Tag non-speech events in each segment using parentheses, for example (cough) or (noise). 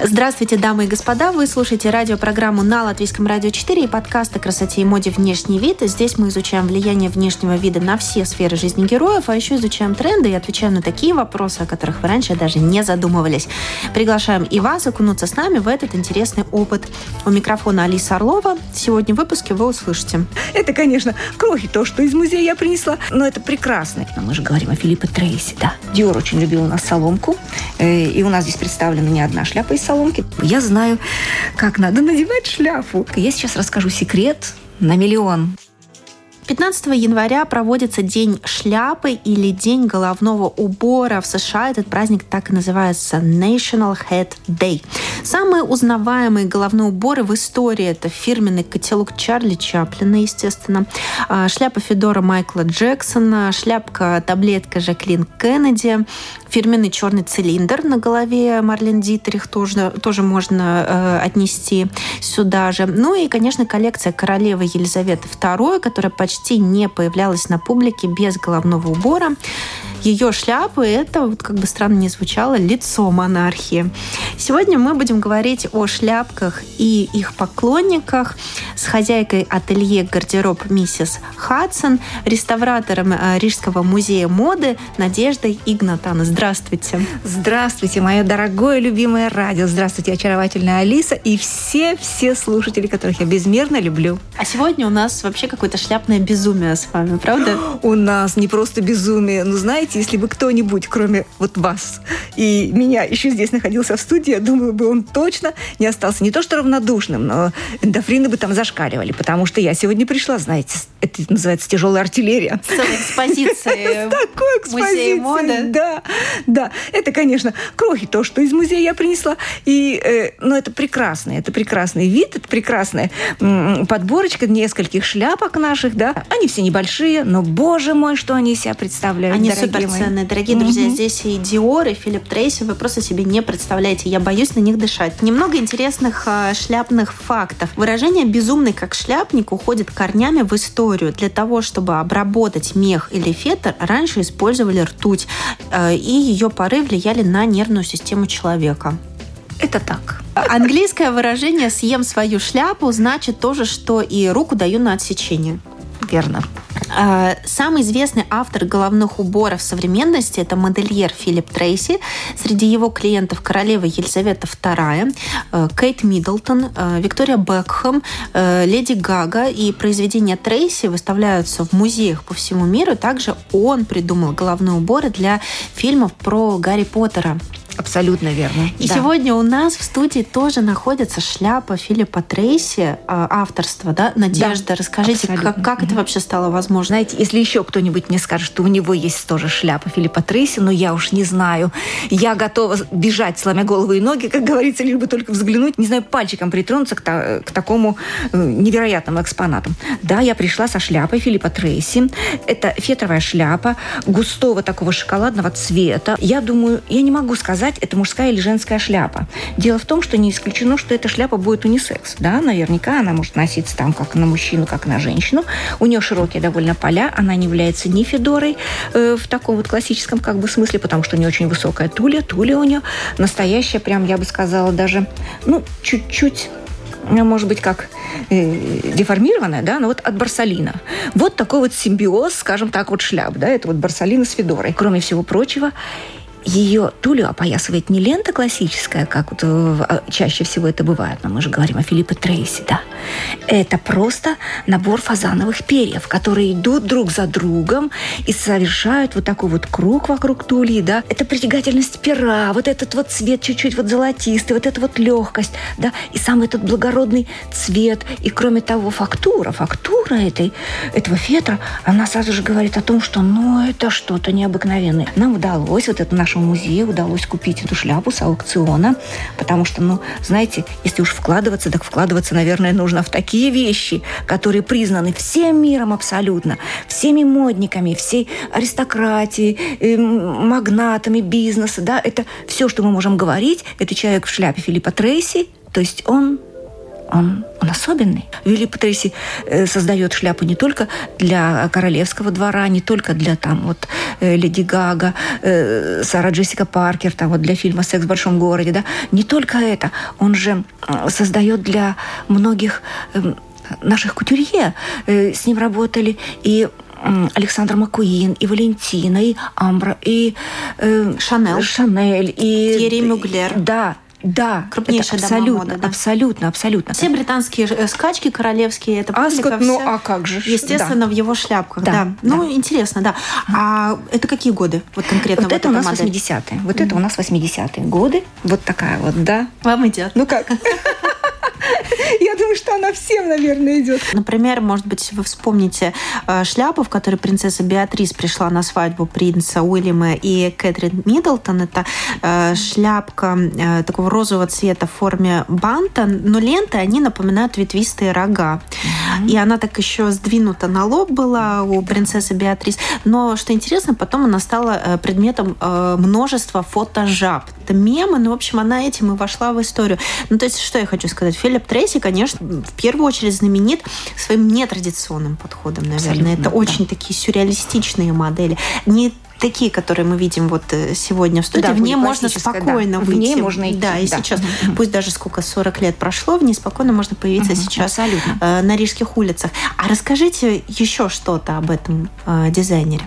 Здравствуйте, дамы и господа. Вы слушаете радиопрограмму на Латвийском радио 4 и подкаст о красоте и моде «Внешний вид». Здесь мы изучаем влияние внешнего вида на все сферы жизни героев, а еще изучаем тренды и отвечаем на такие вопросы, о которых вы раньше даже не задумывались. Приглашаем и вас окунуться с нами в этот интересный опыт. У микрофона Алиса Орлова. Сегодня в выпуске вы услышите. Это, конечно, крохи, то, что из музея я принесла, но это прекрасно. Но мы же говорим о Филиппе Трейси, да. Диор очень любил у нас соломку, э, и у нас здесь представлена не одна шляпа из соломки. Я знаю, как надо надевать шляпу. Я сейчас расскажу секрет на миллион. 15 января проводится День шляпы или День головного убора. В США этот праздник так и называется National Head Day. Самые узнаваемые головные уборы в истории это фирменный котелок Чарли Чаплина, естественно, а, шляпа Федора Майкла Джексона, шляпка-таблетка Жаклин Кеннеди, фирменный черный цилиндр на голове Марлен Дитрих тоже, тоже можно э, отнести сюда же. Ну и, конечно, коллекция королевы Елизаветы II, которая почти почти не появлялась на публике без головного убора ее шляпы – это, вот как бы странно не звучало, лицо монархии. Сегодня мы будем говорить о шляпках и их поклонниках с хозяйкой ателье «Гардероб» миссис Хадсон, реставратором э, Рижского музея моды Надеждой Игнатан. Здравствуйте. Здравствуйте, мое дорогое любимое радио. Здравствуйте, очаровательная Алиса и все-все слушатели, которых я безмерно люблю. А сегодня у нас вообще какое-то шляпное безумие с вами, правда? (gasps) У нас не просто безумие, но знаете, знаете, если бы кто-нибудь, кроме вот вас и меня, еще здесь находился в студии, я думаю, бы он точно не остался не то что равнодушным, но эндофрины бы там зашкаливали, потому что я сегодня пришла, знаете, это называется тяжелая артиллерия. Целая экспозиция. (laughs) Такой экспозиции. Да, да. Это, конечно, крохи, то, что из музея я принесла. И, э, ну, это прекрасно, это прекрасный вид, это прекрасная подборочка нескольких шляпок наших, да. Они все небольшие, но, боже мой, что они себя представляют, Они суперценные. Дорогие угу. друзья, здесь и Диор, и Филипп Трейси, вы просто себе не представляете. Я боюсь на них дышать. Немного интересных э, шляпных фактов. Выражение «безумный как шляпник» уходит корнями в историю. Для того, чтобы обработать мех или фетр, раньше использовали ртуть, э, и ее пары влияли на нервную систему человека. Это так. Английское выражение «съем свою шляпу» значит то же, что и руку даю на отсечение. Верно. А, самый известный автор головных уборов современности – это модельер Филипп Трейси. Среди его клиентов королева Елизавета II, э, Кейт Миддлтон, э, Виктория Бекхэм, э, Леди Гага. И произведения Трейси выставляются в музеях по всему миру. Также он придумал головные уборы для фильмов про Гарри Поттера. Абсолютно верно. И да. сегодня у нас в студии тоже находится шляпа Филиппа Трейси, авторства, да? Надежда, да, расскажите, как, как это вообще стало возможно? Знаете, если еще кто-нибудь мне скажет, что у него есть тоже шляпа Филиппа Трейси, но я уж не знаю. Я готова бежать, сломя голову и ноги, как говорится, лишь бы только взглянуть, не знаю, пальчиком притронуться к, та, к такому э, невероятному экспонату. Да, я пришла со шляпой Филиппа Трейси. Это фетровая шляпа густого такого шоколадного цвета. Я думаю, я не могу сказать, это мужская или женская шляпа. Дело в том, что не исключено, что эта шляпа будет унисекс. Да, наверняка она может носиться там как на мужчину, как на женщину. У нее широкие довольно поля, она не является ни федорой э, в таком вот классическом как бы смысле, потому что у нее очень высокая тулья. Тулья у нее настоящая, прям я бы сказала, даже, ну, чуть-чуть ну, может быть, как э, деформированная, да, но вот от барсалина. Вот такой вот симбиоз, скажем так, вот шляп, да, это вот барсалина с Федорой. Кроме всего прочего, ее тулю опоясывает не лента классическая, как вот а, чаще всего это бывает, но мы же говорим о Филиппе Трейси, да. Это просто набор фазановых перьев, которые идут друг за другом и совершают вот такой вот круг вокруг тульи, да. Это притягательность пера, вот этот вот цвет чуть-чуть вот золотистый, вот эта вот легкость, да, и сам этот благородный цвет, и кроме того фактура, фактура этой, этого фетра, она сразу же говорит о том, что ну это что-то необыкновенное. Нам удалось вот это наш нашему музею удалось купить эту шляпу с аукциона, потому что, ну, знаете, если уж вкладываться, так вкладываться, наверное, нужно в такие вещи, которые признаны всем миром абсолютно, всеми модниками, всей аристократией, э, магнатами бизнеса, да, это все, что мы можем говорить. Это человек в шляпе Филиппа Трейси, то есть он он, он особенный. Филипп Трейси э, создает шляпу не только для королевского двора, не только для там вот э, Леди Гага, э, Сара Джессика Паркер, там вот для фильма «Секс в большом городе», да, не только это. Он же создает для многих эм, наших кутюрье. С ним работали и Александр Макуин, и Валентина, и Амбра, и э, Шанель, Шанель и Терри Мюглер. Да, да, крупнейшая абсолютно, моды, да? абсолютно, абсолютно. Все британские э, скачки королевские, это публика а, Ну, а как же? Естественно, да. в его шляпках, да. да. Ну, да. интересно, да. А это какие годы? Вот конкретно вот, вот это у нас 80-е. Вот mm-hmm. это у нас 80-е годы. Вот такая вот, да. Вам идет. Ну как? (laughs) (laughs) Я думаю, что она всем, наверное, идет. Например, может быть, вы вспомните э, шляпу, в которой принцесса Беатрис пришла на свадьбу принца Уильяма и Кэтрин Миддлтон. Это э, шляпка э, такого розового цвета в форме банта, но ленты, они напоминают ветвистые рога. Mm-hmm. И она так еще сдвинута на лоб была у принцессы Беатрис. Но, что интересно, потом она стала предметом множества фотожаб. Это мемы, но, в общем, она этим и вошла в историю. Ну, то есть, что я хочу сказать? Филипп Трейси, конечно, в первую очередь знаменит своим нетрадиционным подходом, наверное. Абсолютно, Это да. очень такие сюрреалистичные модели. Не такие, которые мы видим вот э, сегодня в студии, да, в ней можно спокойно да. выйти. В ней можно идти. Да, и да. сейчас, mm-hmm. пусть даже сколько, 40 лет прошло, в ней спокойно можно появиться mm-hmm. сейчас Абсолютно. Э, на рижских улицах. А расскажите еще что-то об этом э, дизайнере.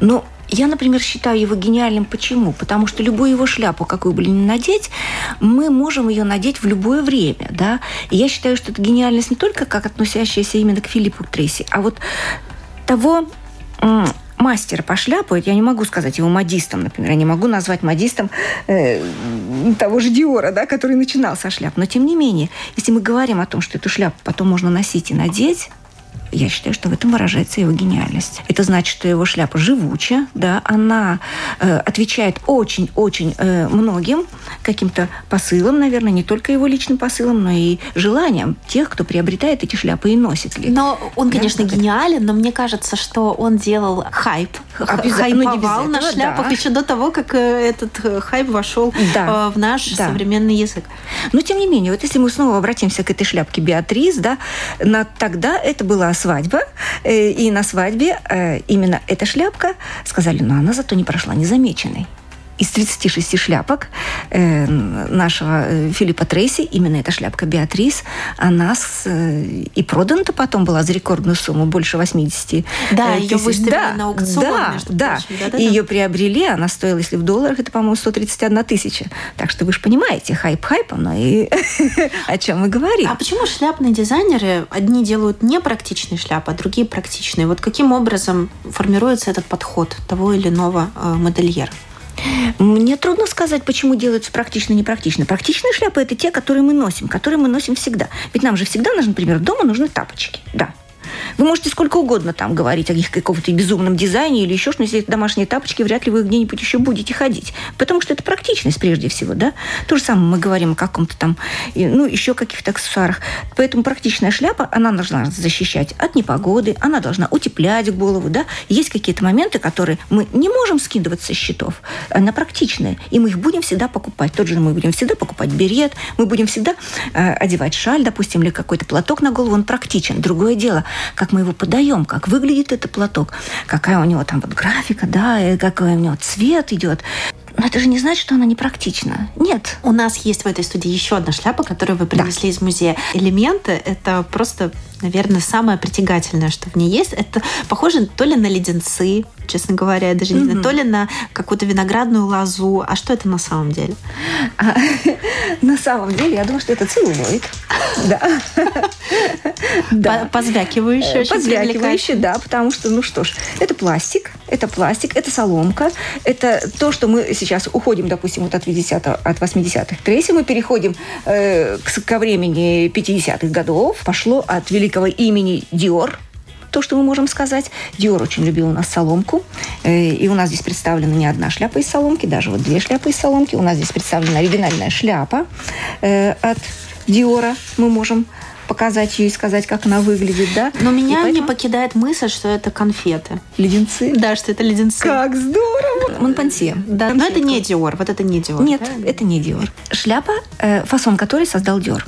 Ну, я, например, считаю его гениальным. Почему? Потому что любую его шляпу, какую бы ни надеть, мы можем ее надеть в любое время. Да? И я считаю, что это гениальность не только как относящаяся именно к Филиппу Трейси, а вот того мастера по шляпу, я не могу сказать его модистом, например, я не могу назвать модистом э, того же Диора, да, который начинал со шляп. Но тем не менее, если мы говорим о том, что эту шляпу потом можно носить и надеть, я считаю, что в этом выражается его гениальность. Это значит, что его шляпа живучая, да, она э, отвечает очень-очень э, многим каким-то посылам, наверное, не только его личным посылам, но и желаниям тех, кто приобретает эти шляпы и носит их. Но он, да, конечно, гениален, но мне кажется, что он делал хайп, хайповал на шляпах да. еще до того, как э, этот э, хайп вошел да. Э, в наш да. современный язык. Но тем не менее, вот если мы снова обратимся к этой шляпке Беатрис, да, на, тогда это была свадьба, э, и на свадьбе э, именно эта шляпка, сказали, но она зато не прошла незамеченной из 36 шляпок э, нашего э, Филиппа Трейси, именно эта шляпка Беатрис, она с, э, и продана-то потом была за рекордную сумму, больше 80 Да, э, ее выставили да, на аукцион, да, между да. прочим. Да, да, и ее приобрели, она стоила, если в долларах, это, по-моему, 131 тысяча. Так что вы же понимаете, хайп хайпом, но и (laughs) о чем мы говорим. А почему шляпные дизайнеры одни делают непрактичные шляпы, а другие практичные? Вот каким образом формируется этот подход того или иного э, модельера? Мне трудно сказать, почему делаются практично и непрактично. Практичные шляпы – это те, которые мы носим, которые мы носим всегда. Ведь нам же всегда, например, дома нужны тапочки. Да, вы можете сколько угодно там говорить о их каком-то безумном дизайне или еще что, но если это домашние тапочки, вряд ли вы где-нибудь еще будете ходить. Потому что это практичность прежде всего, да. То же самое мы говорим о каком-то там, ну, еще каких-то аксессуарах. Поэтому практичная шляпа, она должна защищать от непогоды, она должна утеплять голову, да. Есть какие-то моменты, которые мы не можем скидывать со счетов, она практичная, и мы их будем всегда покупать. Тот же мы будем всегда покупать берет, мы будем всегда э, одевать шаль, допустим, или какой-то платок на голову, он практичен. Другое дело, как мы его подаем, как выглядит этот платок, какая у него там вот графика, да, и какой у него цвет идет. Но это же не значит, что она непрактична. Нет. У нас есть в этой студии еще одна шляпа, которую вы принесли да. из музея. Элементы — это просто, наверное, самое притягательное, что в ней есть. Это похоже то ли на леденцы, честно говоря, я даже не знаю, то ли на какую-то виноградную лозу. А что это на самом деле? А, (laughs) на самом деле, я думаю, что это целлулоид. (laughs) Да. Позвякивающий, очень Позвякивающий, да, потому что, ну что ж, это пластик, это пластик, это соломка, это то, что мы сейчас уходим, допустим, вот от 80 от 80-х трейси, мы переходим э, ко времени 50-х годов, пошло от великого имени Диор, то, что мы можем сказать. Диор очень любил у нас соломку. Э, и у нас здесь представлена не одна шляпа из соломки, даже вот две шляпы из соломки. У нас здесь представлена оригинальная шляпа э, от Диора. Мы можем показать ее и сказать, как она выглядит, да? Но меня поэтому... не покидает мысль, что это конфеты. Леденцы? Да, что это леденцы. Как здорово! Монпансье. Да, но это не Диор, вот это не Диор. Нет, да? это не Диор. Шляпа, э, фасон которой создал Диор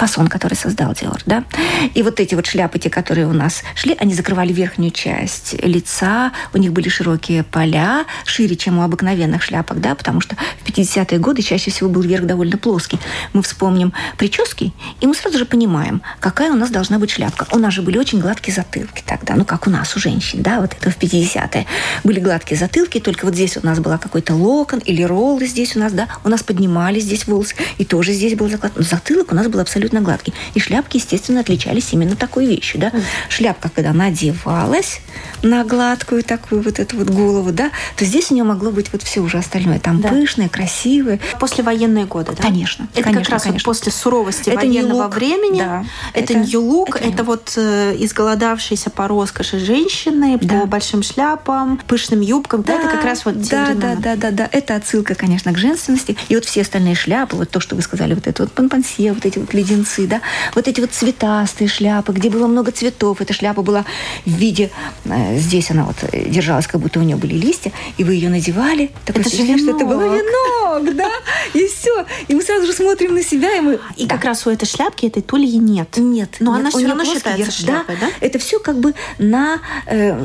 фасон, который создал Диор, да. И вот эти вот шляпы, те, которые у нас шли, они закрывали верхнюю часть лица, у них были широкие поля, шире, чем у обыкновенных шляпок, да, потому что в 50-е годы чаще всего был верх довольно плоский. Мы вспомним прически, и мы сразу же понимаем, какая у нас должна быть шляпка. У нас же были очень гладкие затылки тогда, ну, как у нас, у женщин, да, вот это в 50-е. Были гладкие затылки, только вот здесь у нас была какой-то локон или роллы здесь у нас, да, у нас поднимались здесь волосы, и тоже здесь был заклад. Затылок у нас был абсолютно гладкий. И шляпки, естественно, отличались именно такой вещью, да. Шляпка, когда надевалась на гладкую такую вот эту вот голову, да, то здесь у нее могло быть вот все уже остальное. Там да. пышное, красивое. Послевоенные годы, да? Конечно. Это конечно, как раз конечно. Вот после суровости это военного времени. Да. Это, это look, это, это вот э, изголодавшиеся по роскоши женщины, да. по большим шляпам, пышным юбкам. Да, да это как раз вот да, да, да, да, да. Это отсылка, конечно, к женственности. И вот все остальные шляпы, вот то, что вы сказали, вот это вот панпансье, вот эти вот леденцы, да, вот эти вот цветастые шляпы, где было много цветов. Эта шляпа была в виде, э, здесь она вот держалась, как будто у нее были листья, и вы ее надевали. Такое это венок. что это было венок, да, и все. И мы сразу же смотрим на себя, и мы... И да. как раз у этой шляпки этой тульи нет. Нет. Но нет, она все равно считается шляпой, да? да? Это все как бы на э,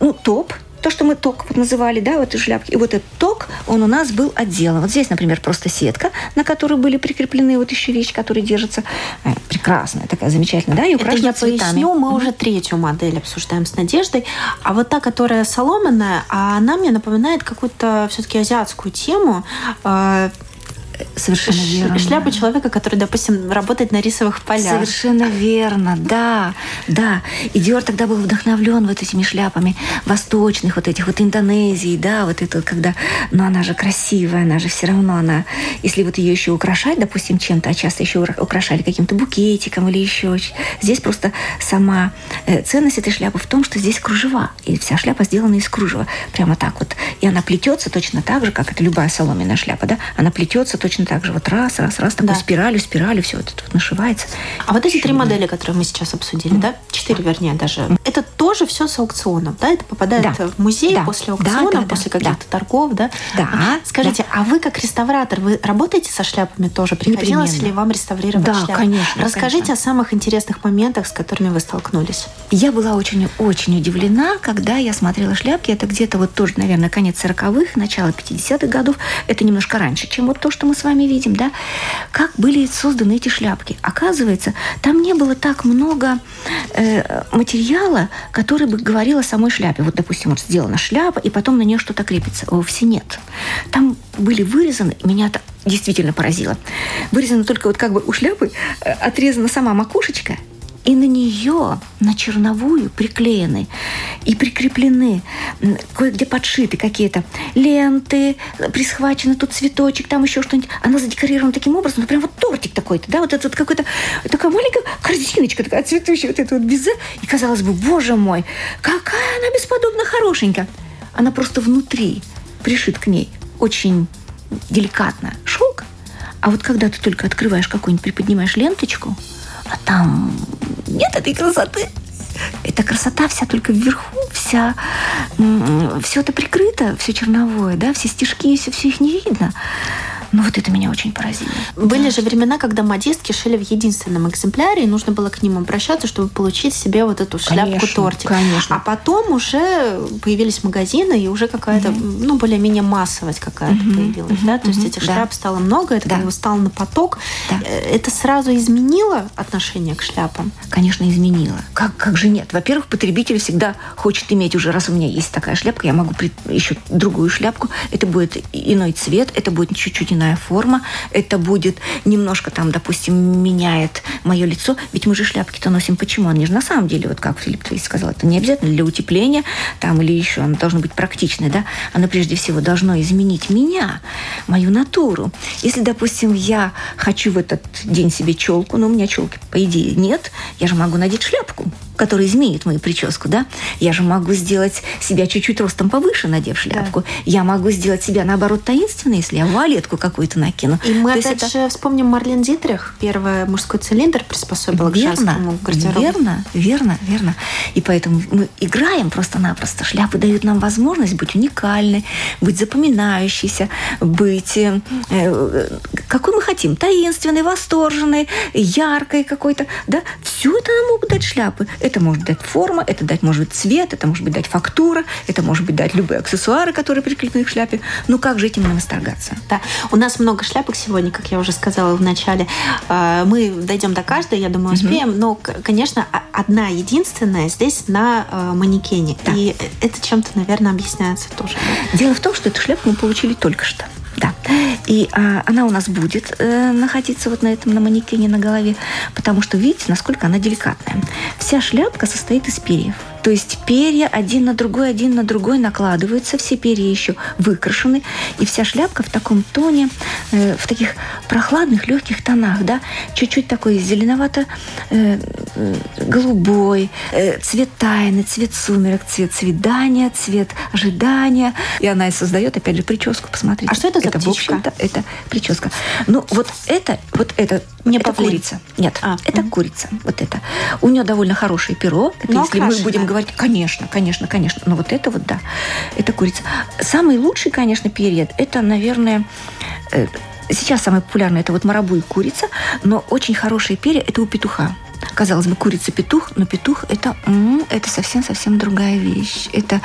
ну, топ, то, что мы ток вот называли, да, вот эти шляпки. И вот этот ток, он у нас был отделан. Вот здесь, например, просто сетка, на которой были прикреплены вот еще вещи, которые держатся. Э, прекрасная, такая замечательная, да, и украшена Это я цветами. поясню, мы уже третью модель обсуждаем с Надеждой. А вот та, которая соломенная, она мне напоминает какую-то все-таки азиатскую тему. Совершенно верно. Шляпа человека, который, допустим, работает на рисовых полях. Совершенно верно, да, да. И Диор тогда был вдохновлен вот этими шляпами восточных, вот этих вот Индонезии, да, вот это когда, но она же красивая, она же все равно, она, если вот ее еще украшать, допустим, чем-то, а часто еще украшали каким-то букетиком или еще, здесь просто сама э, ценность этой шляпы в том, что здесь кружева, и вся шляпа сделана из кружева, прямо так вот. И она плетется точно так же, как это любая соломенная шляпа, да, она плетется точно так же. Вот раз, раз, раз, такой да. спиралью, спиралью все это вот нашивается. А вот эти три модели, которые мы сейчас обсудили, да? Четыре, вернее, даже. Это тоже все с аукционом, да? Это попадает да. в музей да. после аукциона, да, да, после да, каких-то да. торгов, да? Да. Скажите, да. а вы как реставратор, вы работаете со шляпами тоже? Приходилось Непременно. ли вам реставрировать да, шляпы? конечно. Расскажите конечно. о самых интересных моментах, с которыми вы столкнулись. Я была очень-очень удивлена, когда я смотрела шляпки. Это где-то вот тоже, наверное, конец 40-х, начало 50-х годов. Это немножко раньше, чем вот то, что мы с вами видим, да? Как были созданы эти шляпки? Оказывается, там не было так много э, материала, который бы говорил о самой шляпе. Вот, допустим, вот сделана шляпа, и потом на нее что-то крепится. Вовсе нет. Там были вырезаны, меня это действительно поразило. Вырезана только вот как бы у шляпы э, отрезана сама макушечка, и на нее, на черновую, приклеены и прикреплены, кое-где подшиты какие-то ленты, присхвачены тут цветочек, там еще что-нибудь. Она задекорирована таким образом, ну, прям вот тортик такой-то, да, вот этот вот какой-то, такая маленькая корзиночка такая цветущая, вот эта вот безе. И казалось бы, боже мой, какая она бесподобно хорошенькая. Она просто внутри пришит к ней очень деликатно шелк, а вот когда ты только открываешь какую-нибудь, приподнимаешь ленточку, а там нет этой красоты. Эта красота вся только вверху, вся, все это прикрыто, все черновое, да, все стежки, все, все их не видно. Ну, вот это меня очень поразило. Были да. же времена, когда модистки шили в единственном экземпляре, и нужно было к ним обращаться, чтобы получить себе вот эту шляпку-тортик. Конечно. А потом уже появились магазины, и уже какая-то, угу. ну, более-менее массовость какая-то угу. появилась. Угу. Да? То есть этих да. шляп стало много, это да. как бы стало на поток. Да. Э, это сразу изменило отношение к шляпам? Конечно, изменило. Как, как же нет? Во-первых, потребитель всегда хочет иметь уже, раз у меня есть такая шляпка, я могу еще другую шляпку. Это будет иной цвет, это будет чуть-чуть иная форма, это будет немножко там, допустим, меняет мое лицо, ведь мы же шляпки-то носим. Почему? Они же на самом деле, вот как Филипп Твейс сказал, это не обязательно для утепления там или еще, оно должно быть практичное, да, оно прежде всего должно изменить меня, мою натуру. Если, допустим, я хочу в этот день себе челку, но у меня челки, по идее, нет, я же могу надеть шляпку который изменит мою прическу, да? Я же могу сделать себя чуть-чуть ростом повыше, надев шляпку. Да. Я могу сделать себя, наоборот, таинственной, если я вуалетку какую-то накину. И мы То опять это... же вспомним Марлен Дитрих. Первый мужской цилиндр приспособила верно, к женскому гардеробу. Верно, верно, верно. И поэтому мы играем просто-напросто. Шляпы дают нам возможность быть уникальной, быть запоминающейся, быть э, э какой мы хотим. Таинственной, восторженной, яркой какой-то. Да? Все это нам могут дать шляпы. Это может дать форма, это дать может быть цвет, это может быть дать фактура, это может быть дать любые аксессуары, которые прикреплены к шляпе. Ну как же этим не восторгаться? Да, у нас много шляпок сегодня, как я уже сказала в начале. А, мы дойдем до каждой, я думаю, успеем. Угу. Но, конечно, одна единственная здесь на а, манекене. Да. И это чем-то, наверное, объясняется тоже. Дело в том, что эту шляпку мы получили только что. Да. И а, она у нас будет э, находиться вот на этом, на манекене на голове, потому что видите, насколько она деликатная. Вся шляпка состоит из перьев. То есть перья один на другой, один на другой накладываются, все перья еще выкрашены, и вся шляпка в таком тоне, э, в таких прохладных, легких тонах, да, чуть-чуть такой зеленовато-голубой, э, э, цвет тайны, цвет сумерек, цвет свидания, цвет ожидания. И она и создает, опять же, прическу, посмотрите. А что это за это, птичка? В это прическа. Ну, вот это, вот это, Не это курица. Нет, а, это угу. курица. Вот это. У нее довольно хорошее перо. Это Но если мы будем говорить говорить, конечно, конечно, конечно. Но вот это вот, да, это курица. Самый лучший, конечно, период, это, наверное, э, сейчас самый популярный, это вот марабу и курица, но очень хорошее перья – это у петуха. Казалось бы, курица-петух, но петух это, это совсем-совсем другая вещь. Это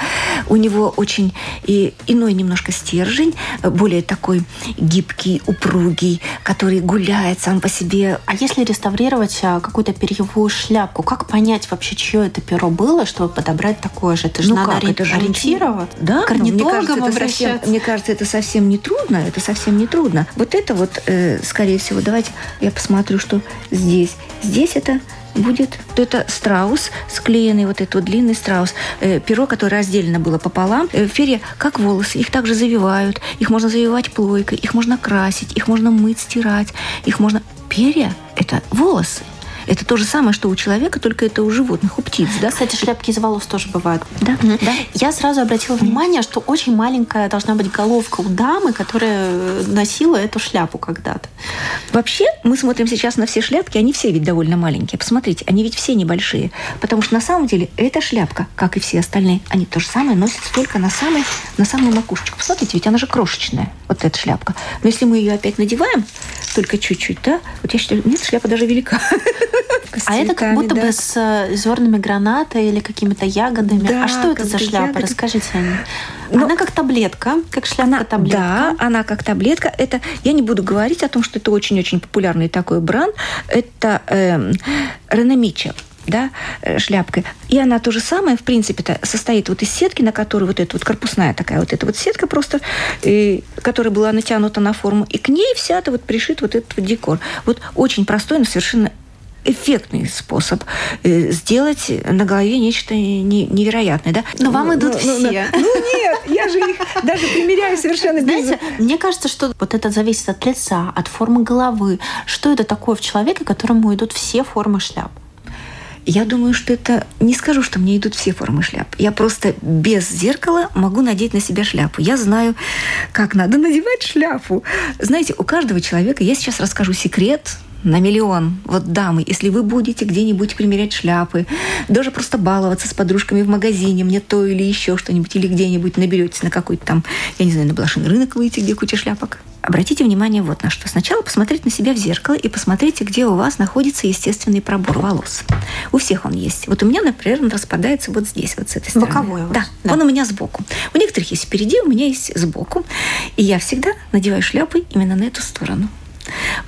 у него очень и иной немножко стержень, более такой гибкий, упругий, который гуляет сам по себе. А если реставрировать а, какую-то перьевую шляпку, как понять вообще, чье это перо было, чтобы подобрать такое же? Это же ну надо как? Это же ориентироваться. Да, к мне кажется, это совсем, мне кажется, это совсем не трудно. Это совсем не трудно. Вот это вот, э, скорее всего, давайте я посмотрю, что здесь. Здесь это будет. Это страус, склеенный вот этот вот длинный страус, э, перо, которое разделено было пополам. Э, перья, как волосы, их также завивают, их можно завивать плойкой, их можно красить, их можно мыть, стирать, их можно... Перья – это волосы. Это то же самое, что у человека, только это у животных, у птиц, да? Кстати, шляпки из волос тоже бывают. Да, mm-hmm. да. Я сразу обратила внимание, что очень маленькая должна быть головка у дамы, которая носила эту шляпу когда-то. Вообще, мы смотрим сейчас на все шляпки, они все ведь довольно маленькие. Посмотрите, они ведь все небольшие. Потому что на самом деле эта шляпка, как и все остальные, они то же самое носят только на, самой, на самую макушечку. Посмотрите, ведь она же крошечная, вот эта шляпка. Но если мы ее опять надеваем, только чуть-чуть, да, вот я считаю, нет, шляпа даже велика. (laughs) А это как будто да. бы с э, зернами граната или какими-то ягодами. Да, а что это за шляпа? Ягоды. Расскажите о ней. Ну, она как таблетка, как шляпка-таблетка. Да, она как таблетка. Это я не буду говорить о том, что это очень-очень популярный такой бренд. Это э, Реномича да, э, шляпкой. И она то же самое, в принципе-то, состоит вот из сетки, на которой вот эта вот корпусная такая вот эта вот сетка просто, и, которая была натянута на форму, и к ней вся это вот пришит вот этот вот декор. Вот очень простой, но совершенно эффектный способ э, сделать на голове нечто невероятное, да? Но вам ну, идут ну, все. Ну, ну нет, я же их даже примеряю совершенно Знаете, без... мне кажется, что вот это зависит от лица, от формы головы. Что это такое в человеке, которому идут все формы шляп? Я думаю, что это... Не скажу, что мне идут все формы шляп. Я просто без зеркала могу надеть на себя шляпу. Я знаю, как надо надевать шляпу. Знаете, у каждого человека... Я сейчас расскажу секрет, на миллион. Вот, дамы, если вы будете где-нибудь примерять шляпы, даже просто баловаться с подружками в магазине, мне то или еще что-нибудь, или где-нибудь наберетесь на какой-то там, я не знаю, на блошиный рынок выйти, где куча шляпок, обратите внимание вот на что. Сначала посмотрите на себя в зеркало и посмотрите, где у вас находится естественный пробор волос. У всех он есть. Вот у меня, например, он распадается вот здесь, вот с этой стороны. Боковой да, да, он у меня сбоку. У некоторых есть впереди, у меня есть сбоку. И я всегда надеваю шляпы именно на эту сторону.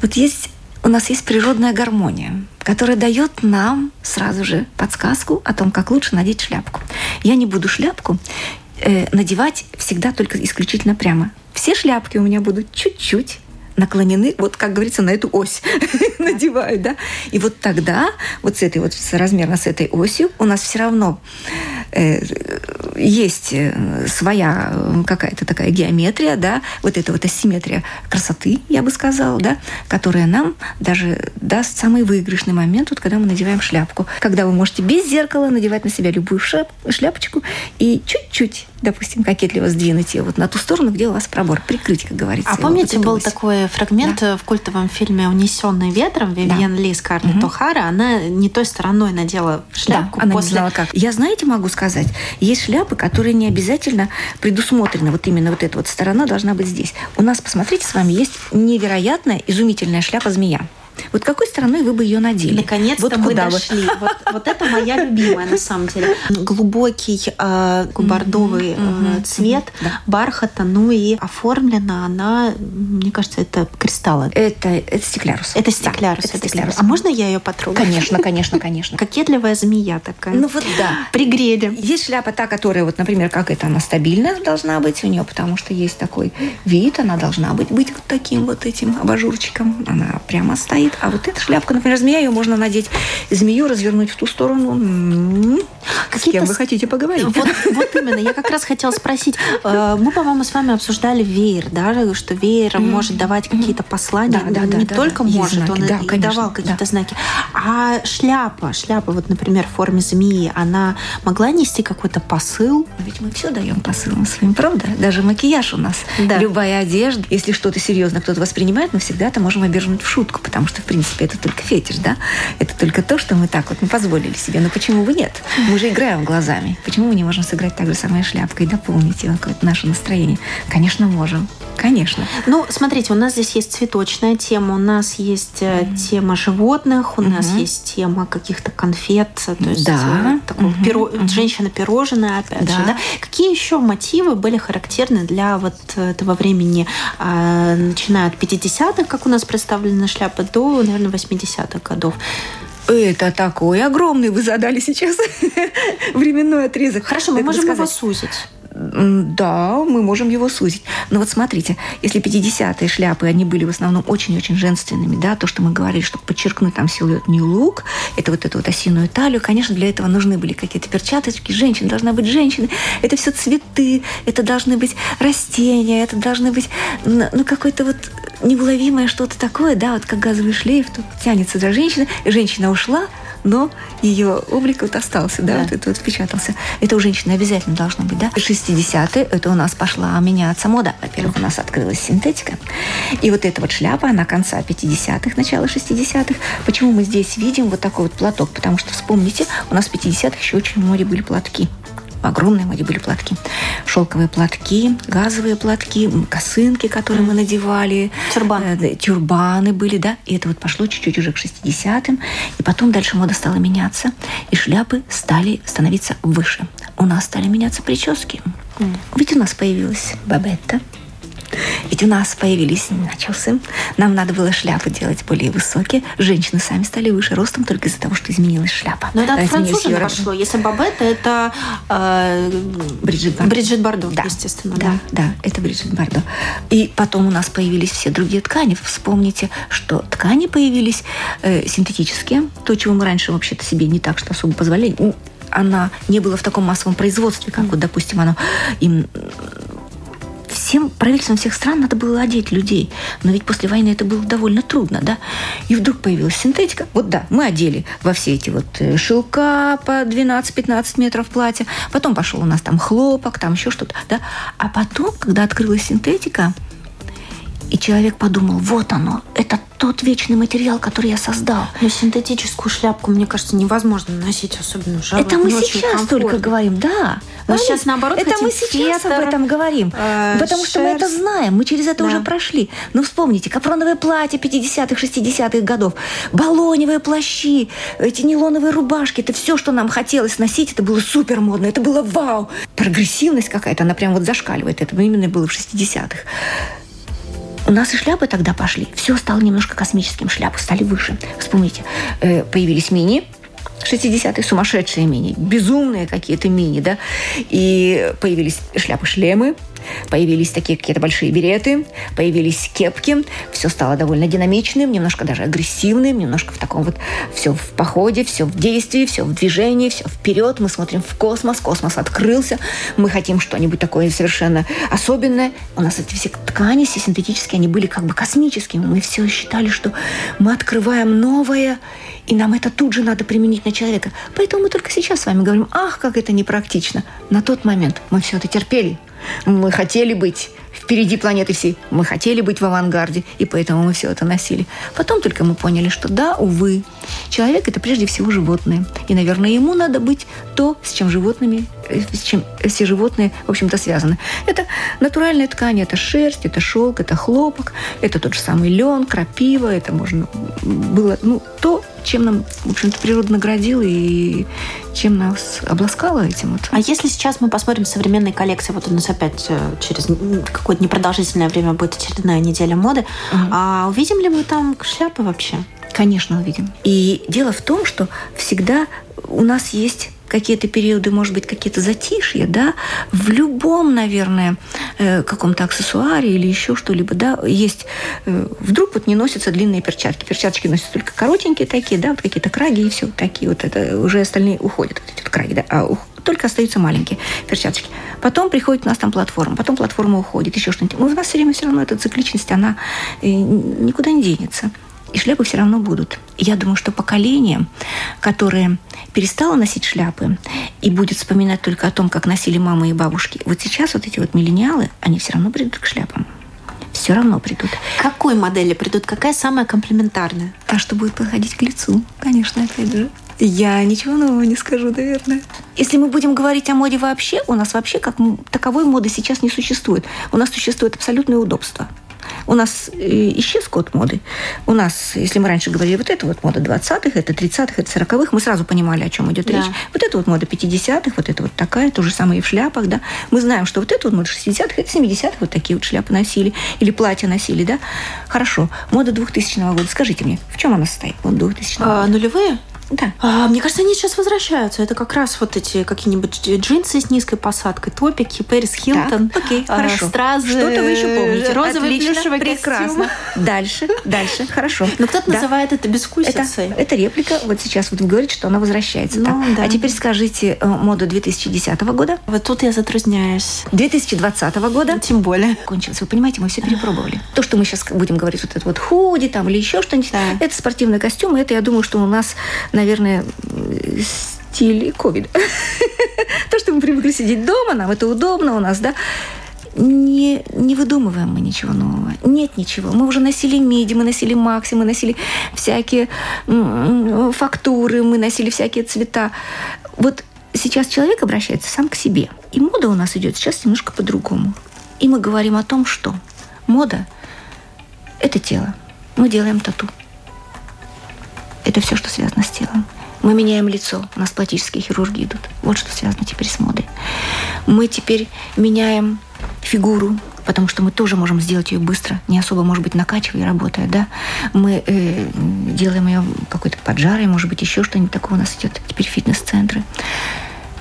Вот есть у нас есть природная гармония, которая дает нам сразу же подсказку о том, как лучше надеть шляпку. Я не буду шляпку э, надевать всегда только исключительно прямо. Все шляпки у меня будут чуть-чуть наклонены, вот как говорится, на эту ось (laughs) надевают, да. И вот тогда, вот с этой вот размерно с этой осью, у нас все равно есть э, своя э, какая-то такая геометрия, да, вот эта вот асимметрия красоты, я бы сказала, да, которая нам даже даст самый выигрышный момент, вот когда мы надеваем шляпку. Когда вы можете без зеркала надевать на себя любую шляпочку и чуть-чуть допустим, кокетливо сдвинуть ее вот на ту сторону, где у вас пробор, прикрыть, как говорится. А помните, вот был ось. такой фрагмент да. в культовом фильме «Унесенный ветром» Вивьен да. Ли Скарлетт угу. О'Хара, она не той стороной надела шляпку. Да, она после... не знала как. Я, знаете, могу сказать, есть шляпы, которые не обязательно предусмотрены, вот именно вот эта вот сторона должна быть здесь. У нас, посмотрите, с вами есть невероятная, изумительная шляпа-змея. Вот какой стороной вы бы ее надели? Наконец-то вот мы дошли. Вот, вот это моя любимая, на самом деле. Глубокий э, бордовый э, цвет mm-hmm. бархата, ну и оформлена она, мне кажется, это кристаллы. Это, это стеклярус. Это стеклярус. Да, это стеклярус. А можно я ее потрогаю? Конечно, конечно, конечно. Кокетливая змея такая. Ну вот да. Пригрели. Есть шляпа та, которая, вот, например, как это, она стабильная должна быть у нее, потому что есть такой вид, она должна быть, быть вот таким вот этим абажурчиком. Она прямо стоит стоит. А вот эта шляпка, например, змея, ее можно надеть, змею развернуть в ту сторону. М-м-м. С кем вы хотите поговорить? Вот, вот именно. Я как раз хотела спросить. Э, мы, по-моему, с вами обсуждали веер, да, что веер может давать какие-то послания. Да, да, не да, только может, он да, и давал какие-то знаки. А шляпа, шляпа, вот, например, в форме змеи, она могла нести какой-то посыл? Ведь мы все даем посыл мы с вами, правда? Даже макияж у нас. Да. Любая одежда, если что-то серьезно кто-то воспринимает, мы всегда это можем обернуть в шутку, потому что что, в принципе, это только фетиш, да? Это только то, что мы так вот мы позволили себе. Но почему бы нет? Мы же играем глазами. Почему мы не можем сыграть так же самой шляпкой и дополнить его, наше настроение? Конечно, можем. Конечно. Ну, смотрите, у нас здесь есть цветочная тема, у нас есть mm. тема животных, у mm-hmm. нас есть тема каких-то конфет, то есть да. Э, такого mm-hmm. пиро... mm-hmm. женщина-пирожная, опять да. же. Да? Какие еще мотивы были характерны для вот этого времени, а, начиная от 50-х, как у нас представлена шляпа, до до, наверное, 80-х годов. Это такой огромный вы задали сейчас (laughs) временной отрезок. Хорошо, мы можем его сузить. Да, мы можем его сузить. Но вот смотрите, если 50-е шляпы, они были в основном очень-очень женственными, да, то, что мы говорили, чтобы подчеркнуть там силуэт New Look, это вот эту вот осиную талию, конечно, для этого нужны были какие-то перчаточки, женщина должна быть женщиной, это все цветы, это должны быть растения, это должны быть, ну, какое-то вот неуловимое что-то такое, да, вот как газовый шлейф, тут тянется за женщиной, женщина ушла, но ее облик вот остался, да, да. вот это вот впечатался. Это у женщины обязательно должно быть, да. 60-е, это у нас пошла меняться мода. Во-первых, у нас открылась синтетика. И вот эта вот шляпа, она конца 50-х, начала 60-х. Почему мы здесь видим вот такой вот платок? Потому что, вспомните, у нас в 50-х еще очень море были платки огромные мои были платки. Шелковые платки, газовые платки, косынки, которые мы надевали. Тюрбан. Э, тюрбаны были, да. И это вот пошло чуть-чуть уже к 60-м. И потом дальше мода стала меняться. И шляпы стали становиться выше. У нас стали меняться прически. Ведь у нас появилась бабетта, ведь у нас появились начосы, нам надо было шляпы делать более высокие. Женщины сами стали выше ростом только из-за того, что изменилась шляпа. Но это от французов пошло. Если Бабетта, это э, Бриджит Бардо. Бриджит Бардо, да. естественно. Да, да, да, это Бриджит Бардо. И потом у нас появились все другие ткани. Вспомните, что ткани появились э, синтетические, то, чего мы раньше вообще-то себе не так что особо позволяли она не была в таком массовом производстве, как вот, допустим, оно им всем правительствам всех стран надо было одеть людей. Но ведь после войны это было довольно трудно, да? И вдруг появилась синтетика. Вот да, мы одели во все эти вот э, шелка по 12-15 метров платья. Потом пошел у нас там хлопок, там еще что-то, да? А потом, когда открылась синтетика, и человек подумал, вот оно, это тот вечный материал, который я создал. Но синтетическую шляпку, мне кажется, невозможно носить, особенно жару. Это мы сейчас только говорим, да. Мы сейчас, наоборот, Это мы сейчас фетр, об этом говорим. Э, потому шерсть. что мы это знаем, мы через это да. уже прошли. Но вспомните, капроновое платье 50-х, 60-х годов, баллоневые плащи, эти нейлоновые рубашки, это все, что нам хотелось носить, это было супер модно, это было вау. Прогрессивность какая-то, она прям вот зашкаливает. Это именно было в 60-х. У нас и шляпы тогда пошли. Все стало немножко космическим. Шляпы стали выше. Вспомните, э, появились мини, 60-е сумасшедшие мини, безумные какие-то мини, да, и появились шляпы-шлемы, появились такие какие-то большие береты, появились кепки, все стало довольно динамичным, немножко даже агрессивным, немножко в таком вот все в походе, все в действии, все в движении, все вперед, мы смотрим в космос, космос открылся, мы хотим что-нибудь такое совершенно особенное. У нас эти все ткани, все синтетические, они были как бы космическими. Мы все считали, что мы открываем новое, и нам это тут же надо применить на человека. Поэтому мы только сейчас с вами говорим, ах, как это непрактично. На тот момент мы все это терпели. Мы хотели быть впереди планеты всей. Мы хотели быть в авангарде, и поэтому мы все это носили. Потом только мы поняли, что да, увы, человек – это прежде всего животное. И, наверное, ему надо быть то, с чем животными, э, с чем все животные, в общем-то, связаны. Это натуральная ткань, это шерсть, это шелк, это хлопок, это тот же самый лен, крапива, это можно было, ну, то, чем нам, в общем-то, природа наградила и чем нас обласкала этим вот. А если сейчас мы посмотрим современные коллекции, вот у нас опять э, через какое-то непродолжительное время будет очередная неделя моды, угу. а увидим ли мы там шляпы вообще? Конечно, увидим. И дело в том, что всегда у нас есть какие-то периоды, может быть, какие-то затишья, да, в любом, наверное, э, каком-то аксессуаре или еще что-либо, да, есть, э, вдруг вот не носятся длинные перчатки. Перчаточки носятся только коротенькие такие, да, вот какие-то краги и все такие вот, это уже остальные уходят, вот эти вот краги, да, а только остаются маленькие перчаточки. Потом приходит у нас там платформа, потом платформа уходит, еще что-нибудь. У нас все время все равно эта цикличность, она э, никуда не денется и шляпы все равно будут. Я думаю, что поколение, которое перестало носить шляпы и будет вспоминать только о том, как носили мамы и бабушки, вот сейчас вот эти вот миллениалы, они все равно придут к шляпам. Все равно придут. Какой модели придут? Какая самая комплементарная? Та, что будет подходить к лицу, конечно, опять же. Я ничего нового не скажу, наверное. Если мы будем говорить о моде вообще, у нас вообще как таковой моды сейчас не существует. У нас существует абсолютное удобство – у нас э, исчез код моды. У нас, если мы раньше говорили, вот это вот мода 20-х, это 30-х, это 40-х, мы сразу понимали, о чем идет да. речь. Вот это вот мода 50-х, вот это вот такая, то же самое и в шляпах, да. Мы знаем, что вот это вот мода 60-х, это 70-х, вот такие вот шляпы носили, или платья носили, да. Хорошо. Мода 2000 года. Скажите мне, в чем она состоит? Вот 2000 а, Нулевые? Да. А, мне кажется, они сейчас возвращаются. Это как раз вот эти какие-нибудь джинсы с низкой посадкой, топики, Пэрис Хилтон, так, окей, а, хорошо. стразы. Что-то вы еще помните. Розовый Отлично, прекрасно. костюм. Дальше, дальше, хорошо. Но кто-то да. называет это бескусицей. Это, это реплика. Вот сейчас вот вы говорите, что она возвращается. Ну, так. Да. А теперь скажите э, моду 2010 года. Вот тут я затрудняюсь. 2020 года. Тем более. Кончилось. Вы понимаете, мы все перепробовали. То, что мы сейчас будем говорить, вот это вот худи там или еще что-нибудь, да. это спортивный костюм. Это, я думаю, что у нас, наверное, стиль ковида. (laughs) То, что мы привыкли сидеть дома, нам это удобно у нас, да, не, не выдумываем мы ничего нового. Нет ничего. Мы уже носили меди, мы носили макси, мы носили всякие фактуры, мы носили всякие цвета. Вот сейчас человек обращается сам к себе. И мода у нас идет сейчас немножко по-другому. И мы говорим о том, что мода – это тело. Мы делаем тату. Это все, что связано с телом. Мы меняем лицо, у нас пластические хирурги идут. Вот что связано теперь с модой. Мы теперь меняем фигуру, потому что мы тоже можем сделать ее быстро, не особо, может быть, накачивая, работая, да. Мы э, делаем ее какой-то поджарой, может быть, еще что-нибудь такое у нас идет. Теперь фитнес-центры.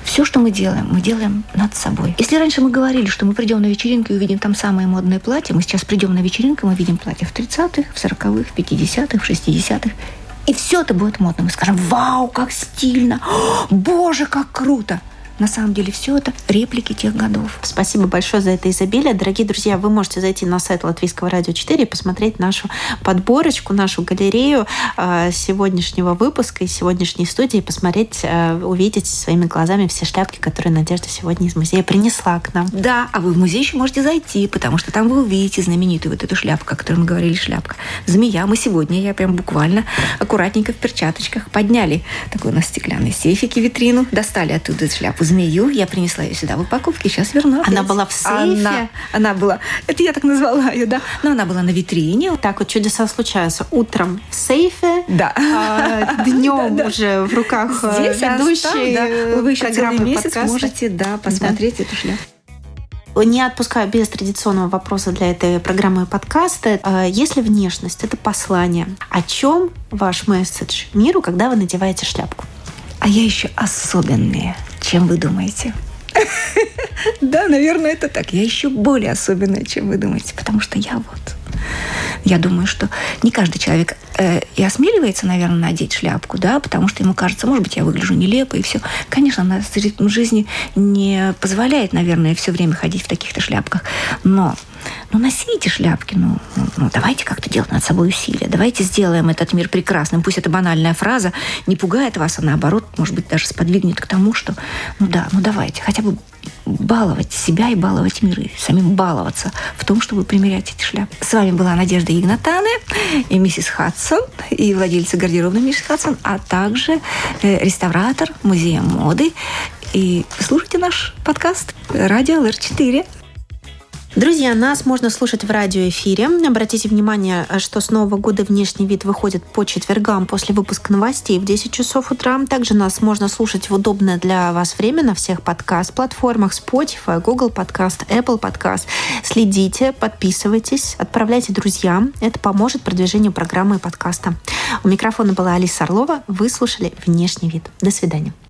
Все, что мы делаем, мы делаем над собой. Если раньше мы говорили, что мы придем на вечеринку и увидим там самые модные платья, мы сейчас придем на вечеринку, мы видим платья в 30-х, в 40-х, в 50-х, в 60-х. И все это будет модно. Мы скажем, вау, как стильно, боже, как круто на самом деле все это реплики тех годов. Спасибо большое за это изобилие. Дорогие друзья, вы можете зайти на сайт Латвийского радио 4 и посмотреть нашу подборочку, нашу галерею э, сегодняшнего выпуска и сегодняшней студии, посмотреть, э, увидеть своими глазами все шляпки, которые Надежда сегодня из музея принесла к нам. Да, а вы в музей еще можете зайти, потому что там вы увидите знаменитую вот эту шляпку, о которой мы говорили, шляпка. Змея. Мы сегодня, я прям буквально аккуратненько в перчаточках подняли такой у нас стеклянный сейфик и витрину, достали оттуда шляпу змею. Я принесла ее сюда в упаковке, сейчас верну. Опять. Она была в сейфе? Она, она была, это я так назвала ее, да. Но она была на витрине. Так вот чудеса случаются. Утром в сейфе, да. а, (laughs) днем да, уже в руках э, Здесь ведущей да. Вы еще целый месяц подкаста. можете да, посмотреть да. эту шляпу не отпускаю без традиционного вопроса для этой программы подкаста. А, если внешность – это послание, о чем ваш месседж миру, когда вы надеваете шляпку? А я еще особенные чем вы думаете? (laughs) Да, наверное, это так. Я еще более особенная, чем вы думаете, потому что я вот я думаю, что не каждый человек э, и осмеливается, наверное, надеть шляпку, да, потому что ему кажется, может быть, я выгляжу нелепо и все. Конечно, нас ритм жизни не позволяет, наверное, все время ходить в таких-то шляпках, но ну, носите шляпки, ну, ну, давайте как-то делать над собой усилия, давайте сделаем этот мир прекрасным. Пусть эта банальная фраза не пугает вас, а наоборот, может быть, даже сподвигнет к тому, что, ну да, ну давайте, хотя бы баловать себя и баловать мир, и самим баловаться в том, чтобы примерять эти шляпы. С вами была Надежда Игнатаны и миссис Хадсон, и владельцы гардеробной миссис Хадсон, а также э, реставратор музея моды. И слушайте наш подкаст «Радио ЛР4». Друзья, нас можно слушать в радиоэфире. Обратите внимание, что с Нового года внешний вид выходит по четвергам после выпуска новостей в 10 часов утра. Также нас можно слушать в удобное для вас время на всех подкаст-платформах Spotify, Google Podcast, Apple Podcast. Следите, подписывайтесь, отправляйте друзьям. Это поможет продвижению программы и подкаста. У микрофона была Алиса Орлова. Вы слушали «Внешний вид». До свидания.